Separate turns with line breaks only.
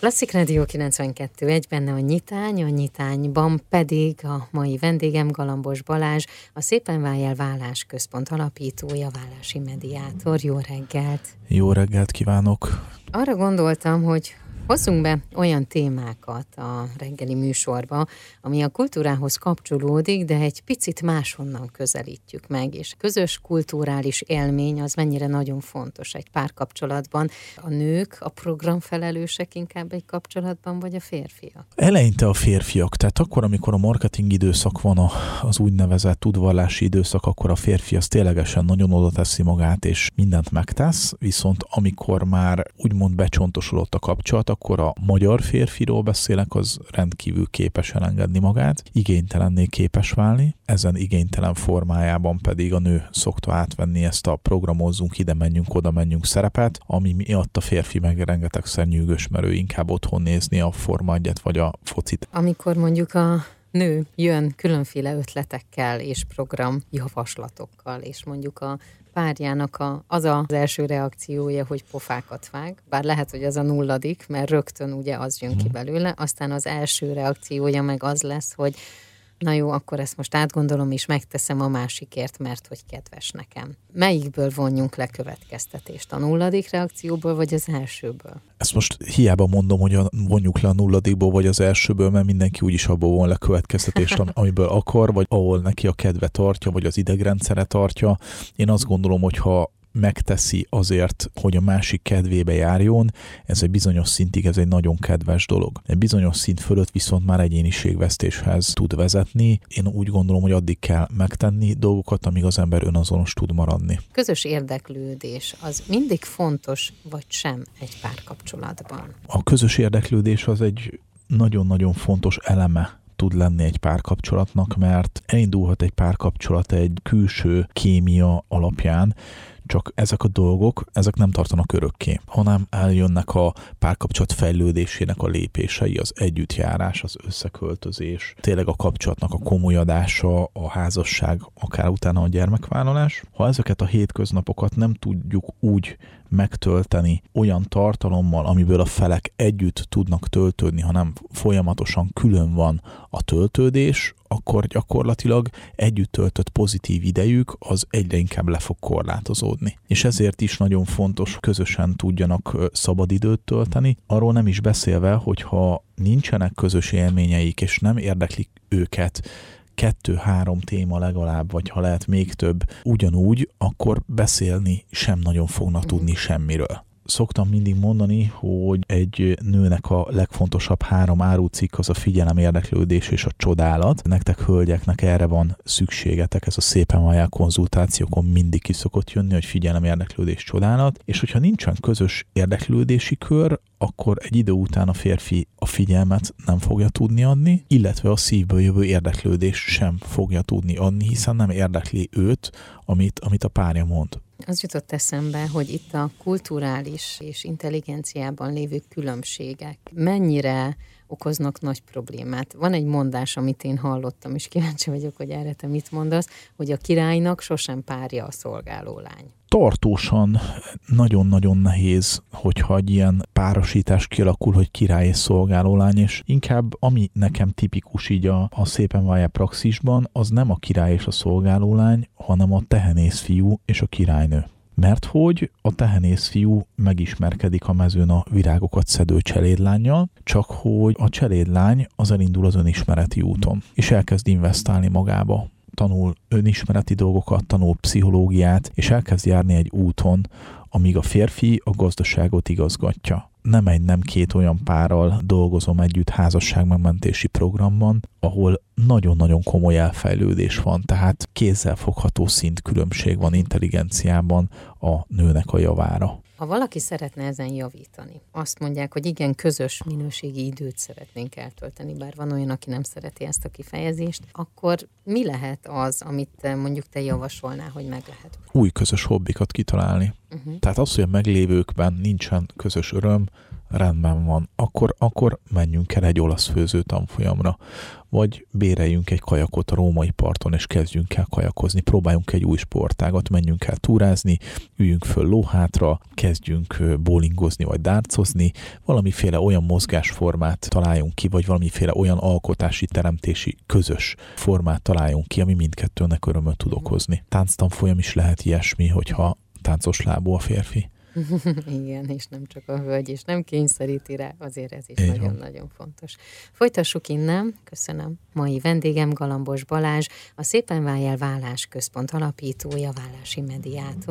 Klasszik Radio 92 egy benne a nyitány, a nyitányban pedig a mai vendégem Galambos Balázs, a Szépen Vájel Vállás Központ alapítója, vállási mediátor. Jó reggelt!
Jó reggelt kívánok!
Arra gondoltam, hogy Hozzunk be olyan témákat a reggeli műsorba, ami a kultúrához kapcsolódik, de egy picit máshonnan közelítjük meg, és közös kulturális élmény az mennyire nagyon fontos egy párkapcsolatban. A nők, a programfelelősek inkább egy kapcsolatban, vagy a férfiak?
Eleinte a férfiak, tehát akkor, amikor a marketing időszak van, az úgynevezett udvarlási időszak, akkor a férfi az ténylegesen nagyon oda teszi magát, és mindent megtesz, viszont amikor már úgymond becsontosodott a kapcsolat, akkor a magyar férfiról beszélek, az rendkívül képes elengedni magát, igénytelenné képes válni, ezen igénytelen formájában pedig a nő szokta átvenni ezt a programozzunk, ide menjünk, oda menjünk szerepet, ami miatt a férfi meg rengetegszer nyűgös, mert ő inkább otthon nézni a Forma vagy a focit.
Amikor mondjuk a nő jön különféle ötletekkel és program javaslatokkal, és mondjuk a párjának a, az az első reakciója, hogy pofákat vág, bár lehet, hogy az a nulladik, mert rögtön ugye az jön ki mhm. belőle, aztán az első reakciója meg az lesz, hogy na jó, akkor ezt most átgondolom, és megteszem a másikért, mert hogy kedves nekem. Melyikből vonjunk le következtetést? A nulladik reakcióból, vagy az elsőből?
Ezt most hiába mondom, hogy vonjuk le a nulladikból, vagy az elsőből, mert mindenki úgyis abból von le következtetést, amiből akar, vagy ahol neki a kedve tartja, vagy az idegrendszere tartja. Én azt gondolom, hogy ha megteszi azért, hogy a másik kedvébe járjon, ez egy bizonyos szintig ez egy nagyon kedves dolog. Egy bizonyos szint fölött viszont már egyéniségvesztéshez tud vezetni. Én úgy gondolom, hogy addig kell megtenni dolgokat, amíg az ember önazonos tud maradni.
Közös érdeklődés az mindig fontos, vagy sem egy párkapcsolatban?
A közös érdeklődés az egy nagyon-nagyon fontos eleme tud lenni egy párkapcsolatnak, mert elindulhat egy párkapcsolat egy külső kémia alapján, csak ezek a dolgok, ezek nem tartanak örökké, hanem eljönnek a párkapcsolat fejlődésének a lépései, az együttjárás, az összeköltözés, tényleg a kapcsolatnak a komolyadása, a házasság, akár utána a gyermekvállalás. Ha ezeket a hétköznapokat nem tudjuk úgy megtölteni olyan tartalommal, amiből a felek együtt tudnak töltődni, hanem folyamatosan külön van a töltődés, akkor gyakorlatilag együtt töltött pozitív idejük az egyre inkább le fog korlátozódni. És ezért is nagyon fontos, közösen tudjanak szabadidőt tölteni. Arról nem is beszélve, hogyha nincsenek közös élményeik, és nem érdeklik őket kettő-három téma legalább, vagy ha lehet még több, ugyanúgy, akkor beszélni sem nagyon fognak tudni semmiről szoktam mindig mondani, hogy egy nőnek a legfontosabb három árucikk az a figyelem, érdeklődés és a csodálat. Nektek hölgyeknek erre van szükségetek, ez a szépen vajál konzultációkon mindig ki szokott jönni, hogy figyelem, érdeklődés, csodálat, és hogyha nincsen közös érdeklődési kör, akkor egy idő után a férfi a figyelmet nem fogja tudni adni, illetve a szívből jövő érdeklődés sem fogja tudni adni, hiszen nem érdekli őt, amit, amit a párja mond.
Az jutott eszembe, hogy itt a kulturális és intelligenciában lévő különbségek mennyire okoznak nagy problémát. Van egy mondás, amit én hallottam, és kíváncsi vagyok, hogy erre te mit mondasz, hogy a királynak sosem párja a szolgáló lány.
Tartósan nagyon-nagyon nehéz, hogyha egy ilyen párosítás kialakul, hogy király és szolgáló lány, és inkább ami nekem tipikus így a, a szépen vája praxisban, az nem a király és a szolgáló lány, hanem a tehenész fiú és a királynő. Mert hogy a tehenész fiú megismerkedik a mezőn a virágokat szedő cselédlányjal, csak hogy a cselédlány az elindul az önismereti úton, és elkezd investálni magába tanul önismereti dolgokat, tanul pszichológiát, és elkezd járni egy úton, amíg a férfi a gazdaságot igazgatja nem egy, nem két olyan párral dolgozom együtt házasságmegmentési programban, ahol nagyon-nagyon komoly elfejlődés van, tehát kézzelfogható szint különbség van intelligenciában a nőnek a javára.
Ha valaki szeretne ezen javítani, azt mondják, hogy igen, közös minőségi időt szeretnénk eltölteni, bár van olyan, aki nem szereti ezt a kifejezést, akkor mi lehet az, amit mondjuk te javasolnál, hogy meg lehet?
Új közös hobbikat kitalálni. Uh-huh. Tehát az, hogy a meglévőkben nincsen közös öröm, rendben van, akkor, akkor menjünk el egy olasz főző tanfolyamra, vagy béreljünk egy kajakot a római parton, és kezdjünk el kajakozni, próbáljunk egy új sportágat, menjünk el túrázni, üljünk föl lóhátra, kezdjünk bowlingozni, vagy dárcozni, valamiféle olyan mozgásformát találjunk ki, vagy valamiféle olyan alkotási, teremtési, közös formát találjunk ki, ami mindkettőnek örömöt tud okozni. Tánctanfolyam is lehet ilyesmi, hogyha táncos lábú a férfi.
Igen, és nem csak a hölgy, és nem kényszeríti rá, azért ez is nagyon-nagyon fontos. Folytassuk innen, köszönöm. Mai vendégem Galambos Balázs, a Szépen Vájel Vállás Központ alapítója, vállási mediátor.